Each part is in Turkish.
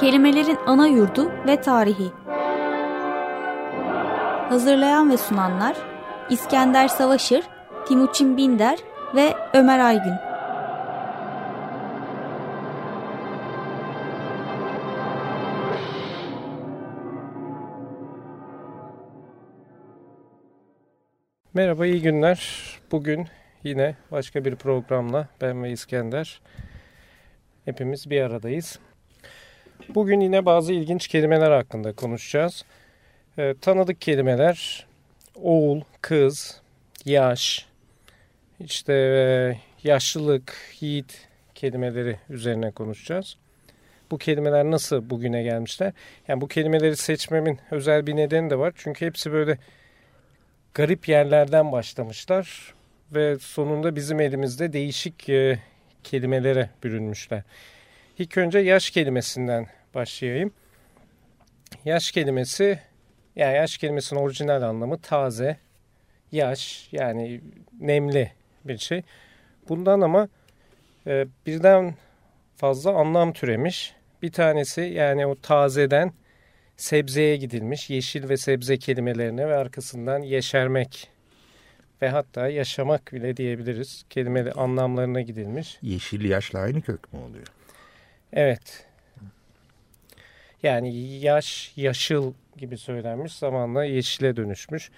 Kelimelerin ana yurdu ve tarihi. Hazırlayan ve sunanlar İskender Savaşır, Timuçin Binder ve Ömer Aygün. Merhaba, iyi günler. Bugün yine başka bir programla ben ve İskender hepimiz bir aradayız. Bugün yine bazı ilginç kelimeler hakkında konuşacağız. E, tanıdık kelimeler oğul, kız, yaş, işte e, yaşlılık, yiğit kelimeleri üzerine konuşacağız. Bu kelimeler nasıl bugüne gelmişler? Yani bu kelimeleri seçmemin özel bir nedeni de var. Çünkü hepsi böyle garip yerlerden başlamışlar ve sonunda bizim elimizde değişik e, kelimelere bürünmüşler. İlk önce yaş kelimesinden başlayayım. Yaş kelimesi, yani yaş kelimesinin orijinal anlamı taze, yaş yani nemli bir şey. Bundan ama e, birden fazla anlam türemiş. Bir tanesi yani o tazeden sebzeye gidilmiş. Yeşil ve sebze kelimelerine ve arkasından yeşermek ve hatta yaşamak bile diyebiliriz. Kelimeli anlamlarına gidilmiş. Yeşil yaşla aynı kök mü oluyor? Evet. Yani yaş, yaşıl gibi söylenmiş zamanla yeşile dönüşmüş.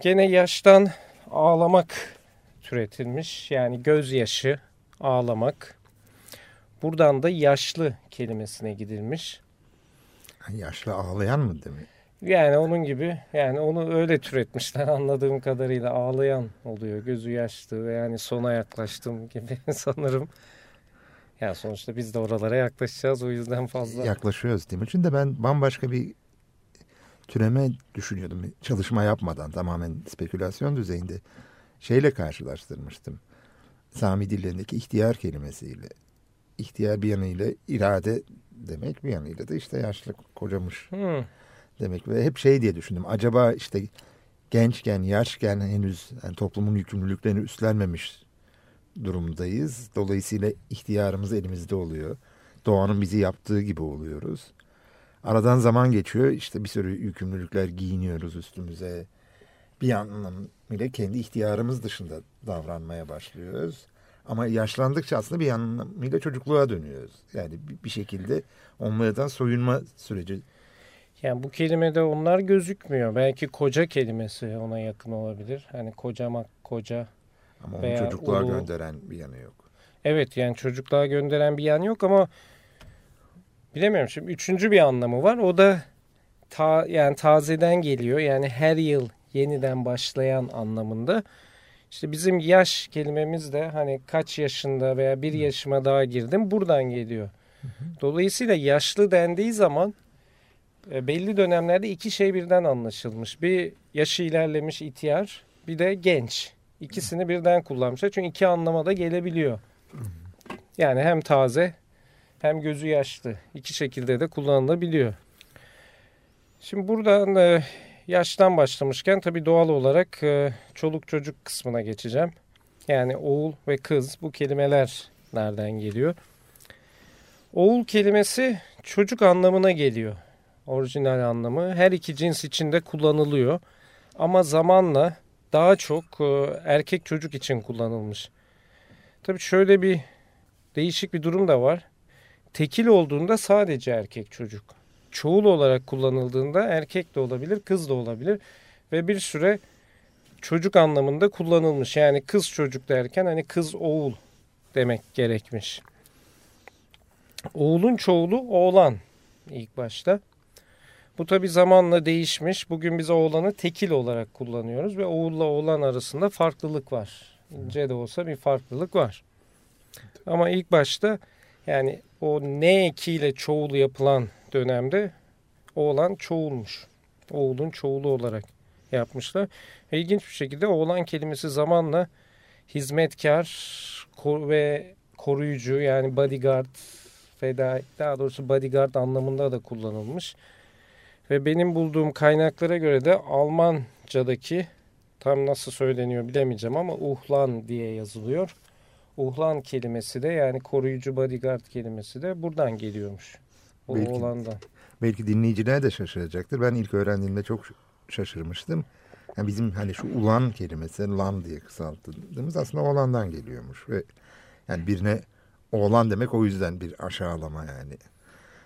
Gene yaştan ağlamak türetilmiş. Yani gözyaşı, ağlamak. Buradan da yaşlı kelimesine gidilmiş. Yaşlı ağlayan mı demek? Yani onun gibi yani onu öyle türetmişler anladığım kadarıyla ağlayan oluyor gözü yaşlı ve yani sona yaklaştım gibi sanırım. Yani sonuçta biz de oralara yaklaşacağız o yüzden fazla. Yaklaşıyoruz değil mi? Çünkü ben bambaşka bir türeme düşünüyordum. Çalışma yapmadan tamamen spekülasyon düzeyinde şeyle karşılaştırmıştım. Sami dillerindeki ihtiyar kelimesiyle. İhtiyar bir yanıyla irade demek bir yanıyla da işte yaşlı kocamış hmm. demek. Ve hep şey diye düşündüm. Acaba işte gençken, yaşken henüz yani toplumun yükümlülüklerini üstlenmemiş durumdayız. Dolayısıyla ihtiyarımız elimizde oluyor. Doğanın bizi yaptığı gibi oluyoruz. Aradan zaman geçiyor. İşte bir sürü yükümlülükler giyiniyoruz üstümüze. Bir anlamıyla kendi ihtiyarımız dışında davranmaya başlıyoruz. Ama yaşlandıkça aslında bir anlamıyla çocukluğa dönüyoruz. Yani bir şekilde onlardan soyunma süreci. Yani bu kelimede onlar gözükmüyor. Belki koca kelimesi ona yakın olabilir. Hani kocamak, koca. Ama onu çocukluğa ulu... gönderen bir yanı yok. Evet yani çocukluğa gönderen bir yan yok ama bilemiyorum şimdi üçüncü bir anlamı var. O da ta, yani tazeden geliyor. Yani her yıl yeniden başlayan anlamında. İşte bizim yaş kelimemiz de hani kaç yaşında veya bir yaşıma daha girdim buradan geliyor. Dolayısıyla yaşlı dendiği zaman e, belli dönemlerde iki şey birden anlaşılmış. Bir yaşı ilerlemiş ihtiyar bir de genç. İkisini birden kullanmışlar. Çünkü iki anlama da gelebiliyor. Yani hem taze hem gözü yaşlı. iki şekilde de kullanılabiliyor. Şimdi buradan e, yaştan başlamışken tabii doğal olarak e, çoluk çocuk kısmına geçeceğim. Yani oğul ve kız bu kelimeler nereden geliyor? Oğul kelimesi çocuk anlamına geliyor. Orijinal anlamı her iki cins içinde kullanılıyor. Ama zamanla daha çok e, erkek çocuk için kullanılmış. Tabii şöyle bir değişik bir durum da var. Tekil olduğunda sadece erkek çocuk çoğul olarak kullanıldığında erkek de olabilir, kız da olabilir ve bir süre çocuk anlamında kullanılmış. Yani kız çocuk derken hani kız oğul demek gerekmiş. Oğulun çoğulu oğlan ilk başta. Bu tabi zamanla değişmiş. Bugün biz oğlanı tekil olarak kullanıyoruz ve oğulla oğlan arasında farklılık var. İnce de olsa bir farklılık var. Ama ilk başta yani o ne ekiyle çoğul yapılan dönemde oğlan çoğulmuş. Oğulun çoğulu olarak yapmışlar. Ve ilginç bir şekilde oğlan kelimesi zamanla hizmetkar ve koruyucu yani bodyguard feda daha doğrusu bodyguard anlamında da kullanılmış. Ve benim bulduğum kaynaklara göre de Almanca'daki tam nasıl söyleniyor bilemeyeceğim ama uhlan diye yazılıyor. Uhlan kelimesi de yani koruyucu bodyguard kelimesi de buradan geliyormuş. O belki, oğlandan. Belki dinleyiciler de şaşıracaktır. Ben ilk öğrendiğimde çok şaşırmıştım. Yani bizim hani şu ulan kelimesi lan diye kısalttığımız aslında oğlandan geliyormuş ve yani birine oğlan demek o yüzden bir aşağılama yani.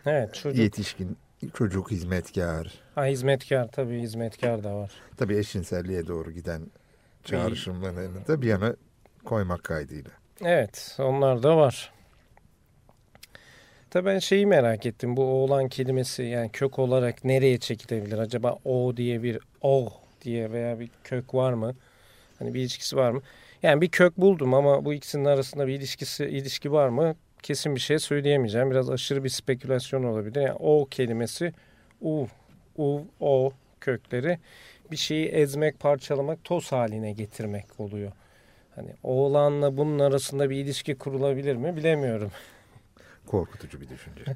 Evet çocuk. Yetişkin çocuk hizmetkar. Ha hizmetkar tabii hizmetkar da var. Tabii eşcinselliğe doğru giden çağrışımlarını da bir yana koymak kaydıyla. Evet onlar da var. Tabii ben şeyi merak ettim. Bu oğlan kelimesi yani kök olarak nereye çekilebilir? Acaba o diye bir o diye veya bir kök var mı? Hani bir ilişkisi var mı? Yani bir kök buldum ama bu ikisinin arasında bir ilişkisi ilişki var mı? Kesin bir şey söyleyemeyeceğim. Biraz aşırı bir spekülasyon olabilir. Yani o kelimesi u, u, o kökleri bir şeyi ezmek, parçalamak, toz haline getirmek oluyor. Hani oğlanla bunun arasında bir ilişki kurulabilir mi bilemiyorum. Korkutucu bir düşünce.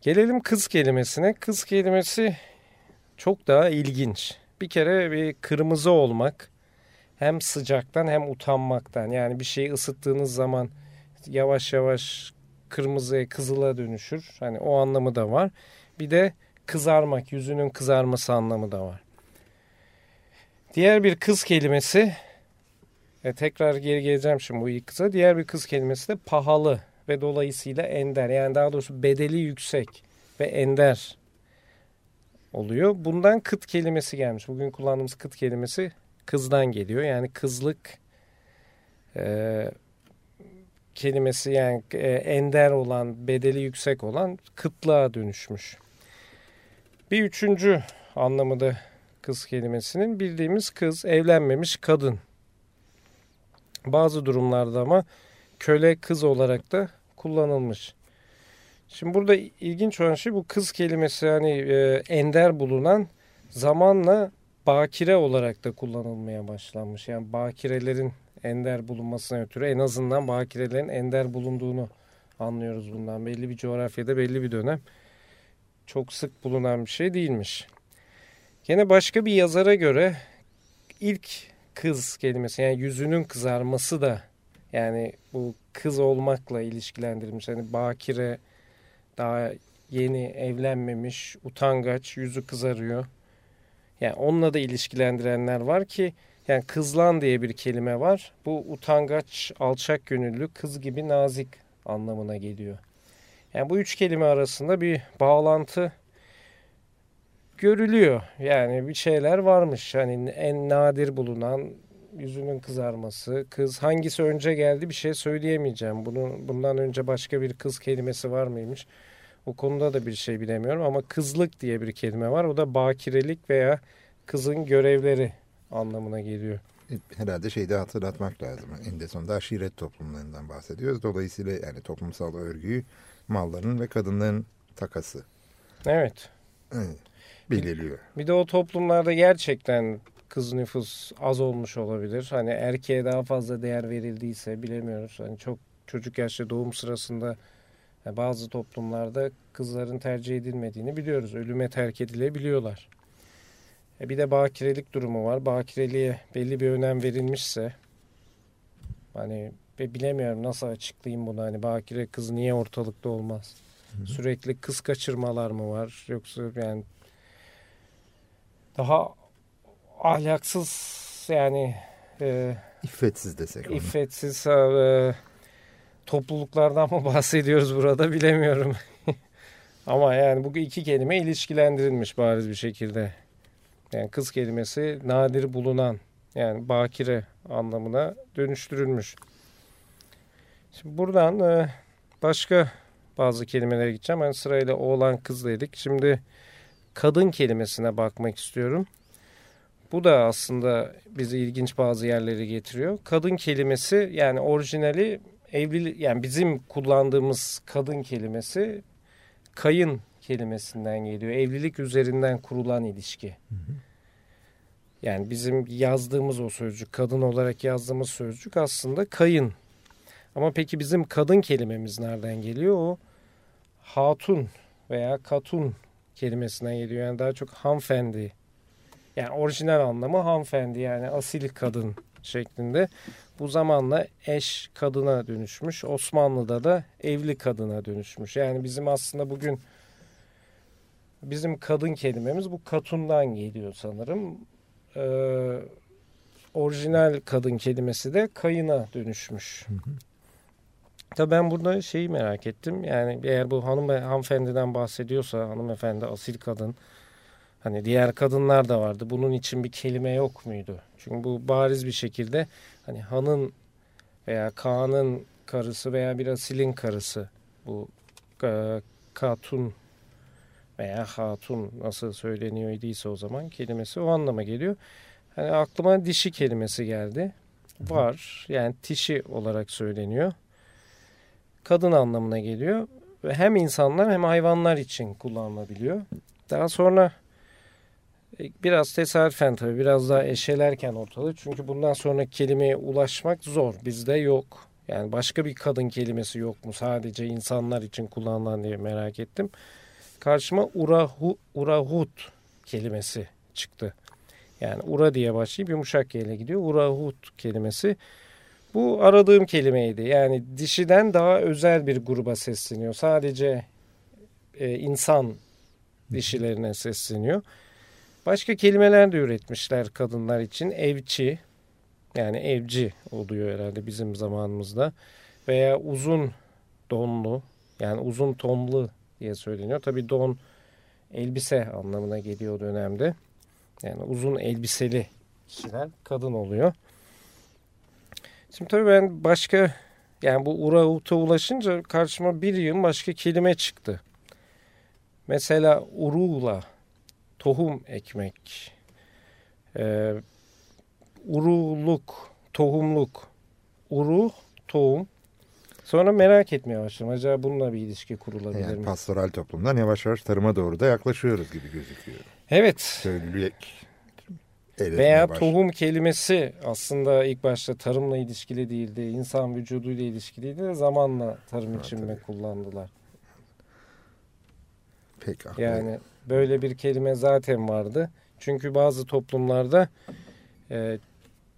Gelelim kız kelimesine. Kız kelimesi çok daha ilginç. Bir kere bir kırmızı olmak hem sıcaktan hem utanmaktan. Yani bir şeyi ısıttığınız zaman yavaş yavaş kırmızıya kızıla dönüşür. Hani o anlamı da var. Bir de kızarmak, yüzünün kızarması anlamı da var. Diğer bir kız kelimesi e, tekrar geri geleceğim şimdi bu ilk kıza. Diğer bir kız kelimesi de pahalı ve dolayısıyla ender. Yani daha doğrusu bedeli yüksek ve ender oluyor. Bundan kıt kelimesi gelmiş. Bugün kullandığımız kıt kelimesi kızdan geliyor. Yani kızlık e, kelimesi yani e, ender olan, bedeli yüksek olan kıtlığa dönüşmüş. Bir üçüncü anlamı da kız kelimesinin bildiğimiz kız, evlenmemiş kadın. Bazı durumlarda ama köle kız olarak da kullanılmış. Şimdi burada ilginç olan şey bu kız kelimesi hani e, ender bulunan zamanla bakire olarak da kullanılmaya başlanmış. Yani bakirelerin ender bulunmasına ötürü en azından bakirelerin ender bulunduğunu anlıyoruz bundan. Belli bir coğrafyada belli bir dönem çok sık bulunan bir şey değilmiş. Yine başka bir yazara göre ilk kız kelimesi yani yüzünün kızarması da yani bu kız olmakla ilişkilendirilmiş. Hani bakire daha yeni evlenmemiş, utangaç, yüzü kızarıyor. Yani onunla da ilişkilendirenler var ki yani kızlan diye bir kelime var. Bu utangaç, alçak gönüllü, kız gibi nazik anlamına geliyor. Yani bu üç kelime arasında bir bağlantı görülüyor. Yani bir şeyler varmış. Hani en nadir bulunan yüzünün kızarması, kız hangisi önce geldi bir şey söyleyemeyeceğim. Bunu bundan önce başka bir kız kelimesi var mıymış? O konuda da bir şey bilemiyorum ama kızlık diye bir kelime var. O da bakirelik veya kızın görevleri anlamına geliyor. E, herhalde şeyde hatırlatmak lazım. En de sonunda aşiret toplumlarından bahsediyoruz. Dolayısıyla yani toplumsal örgüyü malların ve kadınların takası. Evet. evet belirliyor. Bir de o toplumlarda gerçekten kız nüfus az olmuş olabilir. Hani erkeğe daha fazla değer verildiyse bilemiyoruz. Hani çok çocuk yaşta doğum sırasında bazı toplumlarda kızların tercih edilmediğini biliyoruz. Ölüme terk edilebiliyorlar. E bir de bakirelik durumu var. Bakireliğe belli bir önem verilmişse hani ve bilemiyorum nasıl açıklayayım bunu. Hani bakire kız niye ortalıkta olmaz? Hı hı. Sürekli kız kaçırmalar mı var? Yoksa yani daha ahlaksız yani e, iffetsiz desek onu. İffetsiz e, topluluklardan mı bahsediyoruz burada bilemiyorum. Ama yani bu iki kelime ilişkilendirilmiş bariz bir şekilde. Yani kız kelimesi nadir bulunan yani bakire anlamına dönüştürülmüş. Şimdi buradan e, başka bazı kelimelere gideceğim. Yani sırayla oğlan kız dedik. Şimdi kadın kelimesine bakmak istiyorum. Bu da aslında bizi ilginç bazı yerleri getiriyor. Kadın kelimesi yani orijinali evli yani bizim kullandığımız kadın kelimesi kayın kelimesinden geliyor. Evlilik üzerinden kurulan ilişki. Hı hı. Yani bizim yazdığımız o sözcük, kadın olarak yazdığımız sözcük aslında kayın. Ama peki bizim kadın kelimemiz nereden geliyor? O hatun veya katun kelimesinden geliyor. Yani daha çok hanımefendi. Yani orijinal anlamı hanımefendi yani asil kadın şeklinde. Bu zamanla eş kadına dönüşmüş. Osmanlı'da da evli kadına dönüşmüş. Yani bizim aslında bugün bizim kadın kelimemiz bu katundan geliyor sanırım. Ee, orijinal kadın kelimesi de kayına dönüşmüş. Hı hı. Tabii ben burada şeyi merak ettim. Yani eğer bu hanım hanımefendiden bahsediyorsa hanımefendi asil kadın hani diğer kadınlar da vardı. Bunun için bir kelime yok muydu? Çünkü bu bariz bir şekilde hani hanın veya Kaan'ın karısı veya bir asilin karısı bu e, katun veya hatun nasıl söyleniyor idiyse o zaman kelimesi o anlama geliyor. Hani aklıma dişi kelimesi geldi. Var yani tişi olarak söyleniyor kadın anlamına geliyor. Ve hem insanlar hem hayvanlar için kullanılabiliyor. Daha sonra biraz tesadüfen tabii biraz daha eşelerken ortalığı. Çünkü bundan sonra kelimeye ulaşmak zor. Bizde yok. Yani başka bir kadın kelimesi yok mu? Sadece insanlar için kullanılan diye merak ettim. Karşıma urahu, urahut kelimesi çıktı. Yani ura diye başlayıp yumuşak ile gidiyor. Urahut kelimesi. Bu aradığım kelimeydi. Yani dişiden daha özel bir gruba sesleniyor. Sadece e, insan dişilerine sesleniyor. Başka kelimeler de üretmişler kadınlar için. Evçi yani evci oluyor herhalde bizim zamanımızda. Veya uzun donlu yani uzun tonlu diye söyleniyor. Tabi don elbise anlamına geliyor dönemde. Yani uzun elbiseli kişiler kadın oluyor. Şimdi tabii ben başka yani bu urahuta ulaşınca karşıma bir yıl başka kelime çıktı. Mesela urula, tohum ekmek, ee, uruluk, tohumluk, uru, tohum. Sonra merak etmeye başladım. Acaba bununla bir ilişki kurulabilir yani mi? Pastoral toplumdan yavaş yavaş tarıma doğru da yaklaşıyoruz gibi gözüküyor. Evet. Söyleyek veya baş. tohum kelimesi aslında ilk başta tarımla ilişkili değildi. insan vücuduyla ilişkiliydi de zamanla tarım ha, için mi kullandılar? Pek Yani böyle bir kelime zaten vardı. Çünkü bazı toplumlarda e,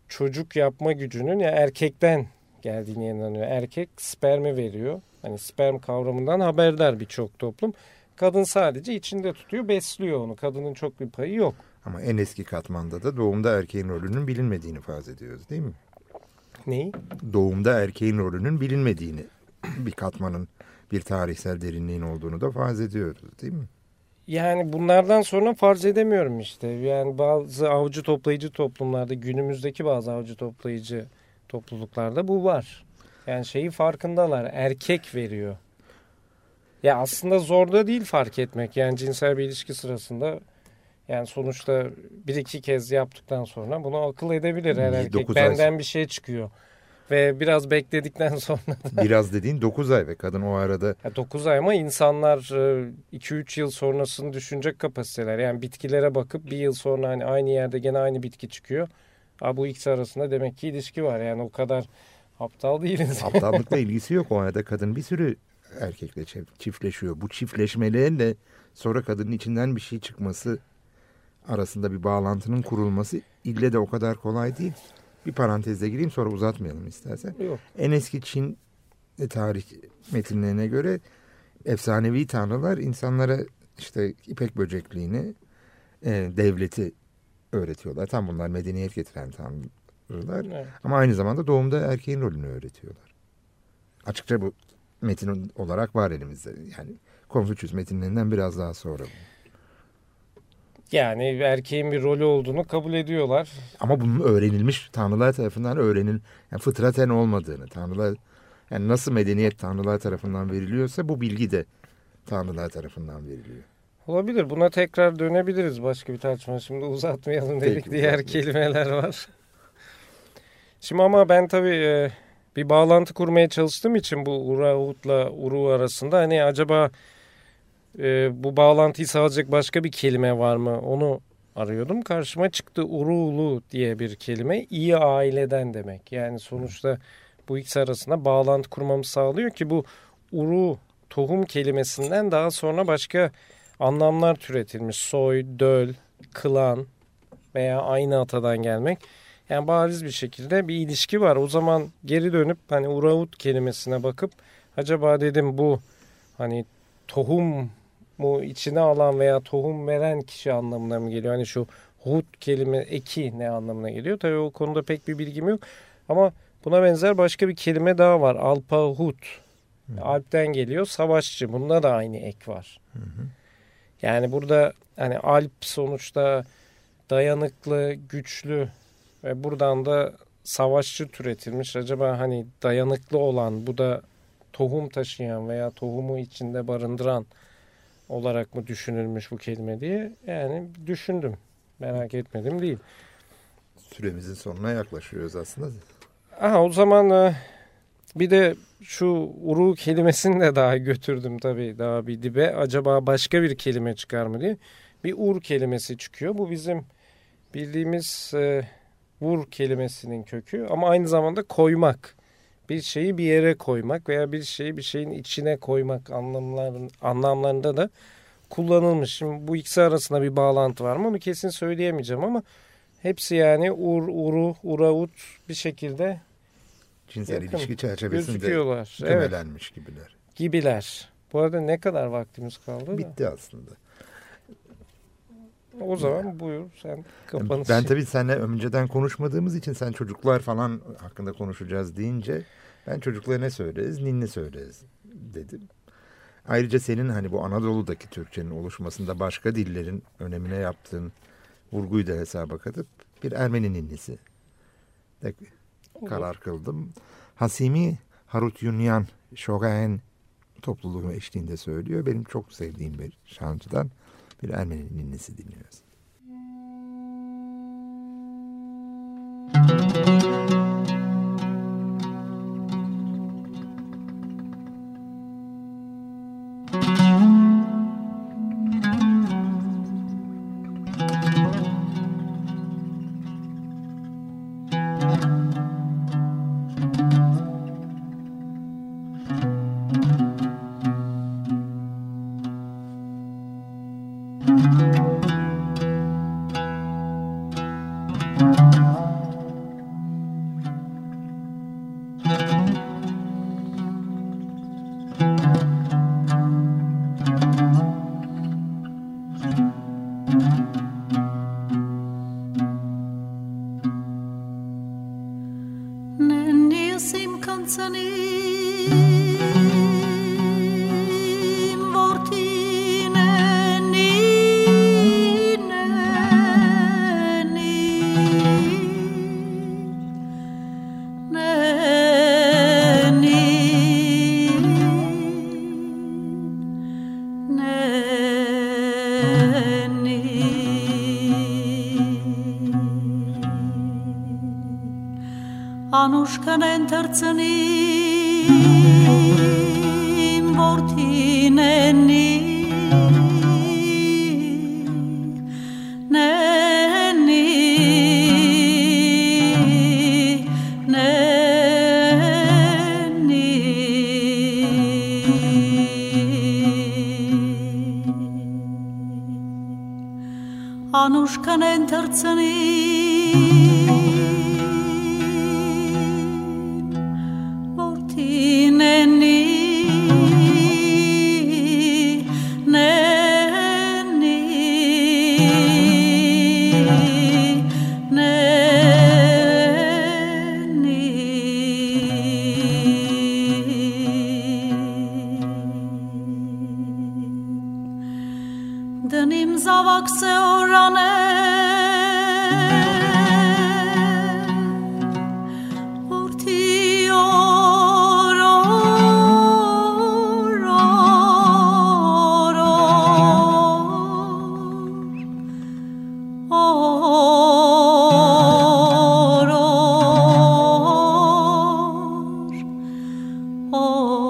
çocuk yapma gücünün ya erkekten geldiğine inanıyor. Erkek spermi veriyor. Hani sperm kavramından haberdar birçok toplum. Kadın sadece içinde tutuyor, besliyor onu. Kadının çok bir payı yok. Ama en eski katmanda da doğumda erkeğin rolünün bilinmediğini farz ediyoruz değil mi? Neyi? Doğumda erkeğin rolünün bilinmediğini bir katmanın bir tarihsel derinliğin olduğunu da farz ediyoruz değil mi? Yani bunlardan sonra farz edemiyorum işte. Yani bazı avcı toplayıcı toplumlarda günümüzdeki bazı avcı toplayıcı topluluklarda bu var. Yani şeyi farkındalar. Erkek veriyor. Ya aslında zor da değil fark etmek. Yani cinsel bir ilişki sırasında yani sonuçta bir iki kez yaptıktan sonra bunu akıl edebilir her erkek. Benden ay. bir şey çıkıyor. Ve biraz bekledikten sonra da... Biraz dediğin 9 ay ve kadın o arada... 9 ay ama insanlar 2-3 e, yıl sonrasını düşünecek kapasiteler. Yani bitkilere bakıp bir yıl sonra hani aynı yerde gene aynı bitki çıkıyor. Ha, bu ikisi arasında demek ki ilişki var. Yani o kadar aptal değiliz. Aptallıkla ilgisi yok. O arada kadın bir sürü erkekle çiftleşiyor. Bu çiftleşmelerle sonra kadının içinden bir şey çıkması arasında bir bağlantının kurulması ille de o kadar kolay değil. Bir parantezde gireyim sonra uzatmayalım istersen. Yok. En eski Çin tarih metinlerine göre efsanevi tanrılar insanlara işte ipek böcekliğini, e, devleti öğretiyorlar. Tam bunlar medeniyet getiren tanrılar. Evet. Ama aynı zamanda doğumda erkeğin rolünü öğretiyorlar. Açıkça bu metin olarak var elimizde. Yani Konfüçyüs metinlerinden biraz daha sonra bu. Yani erkeğin bir rolü olduğunu kabul ediyorlar. Ama bunun öğrenilmiş tanrılar tarafından öğrenil, yani fıtraten olmadığını, tanrılar yani nasıl medeniyet tanrılar tarafından veriliyorsa bu bilgi de tanrılar tarafından veriliyor. Olabilir. Buna tekrar dönebiliriz başka bir tartışma. Şimdi uzatmayalım dedik. Peki, Diğer kelimeler var. Şimdi ama ben tabii e, bir bağlantı kurmaya çalıştığım için bu Urahut'la Uru arasında hani acaba e, bu bağlantıyı sağlayacak başka bir kelime var mı onu arıyordum. Karşıma çıktı urulu diye bir kelime. iyi aileden demek. Yani sonuçta bu ikisi arasında bağlantı kurmamı sağlıyor ki bu uru tohum kelimesinden daha sonra başka anlamlar türetilmiş. Soy, döl, klan veya aynı atadan gelmek. Yani bariz bir şekilde bir ilişki var. O zaman geri dönüp hani uraut kelimesine bakıp acaba dedim bu hani tohum mu içine alan veya tohum veren kişi anlamına mı geliyor? Hani şu hut kelime eki ne anlamına geliyor? Tabii o konuda pek bir bilgim yok. Ama buna benzer başka bir kelime daha var. Alpahut. Alp'ten geliyor. Savaşçı. Bunda da aynı ek var. Hı hı. Yani burada hani Alp sonuçta dayanıklı, güçlü ve buradan da savaşçı türetilmiş. Acaba hani dayanıklı olan bu da tohum taşıyan veya tohumu içinde barındıran olarak mı düşünülmüş bu kelime diye yani düşündüm. Merak etmedim değil. Süremizin sonuna yaklaşıyoruz aslında. Aha o zaman e, bir de şu uru kelimesini de daha götürdüm tabii daha bir dibe. Acaba başka bir kelime çıkar mı diye. Bir ur kelimesi çıkıyor. Bu bizim bildiğimiz e, vur kelimesinin kökü ama aynı zamanda koymak. Bir şeyi bir yere koymak veya bir şeyi bir şeyin içine koymak anlamların, anlamlarında da kullanılmış. Şimdi bu ikisi arasında bir bağlantı var mı onu kesin söyleyemeyeceğim ama hepsi yani ur, uru, uraut bir şekilde cinsel yakın, ilişki çerçevesinde temelenmiş evet. gibiler. Gibiler. Bu arada ne kadar vaktimiz kaldı? Bitti da? aslında. O zaman buyur sen kapanış. Ben tabii seninle önceden konuşmadığımız için sen çocuklar falan hakkında konuşacağız deyince ben çocuklara ne söyleriz? Ninni söyleriz dedim. Ayrıca senin hani bu Anadolu'daki Türkçenin oluşmasında başka dillerin önemine yaptığın vurguyu da hesaba katıp bir Ermeni ninnisi de karar kıldım. Hasimi Harut Yunyan Şogaen topluluğu eşliğinde söylüyor. Benim çok sevdiğim bir şancıdan bir Ermeni ninnisi dinliyoruz. Anușcă ne-ntărțănit 哦。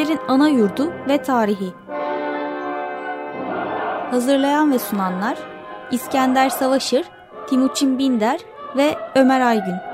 Kelimelerin ana yurdu ve tarihi. Hazırlayan ve sunanlar İskender Savaşır, Timuçin Binder ve Ömer Aygün.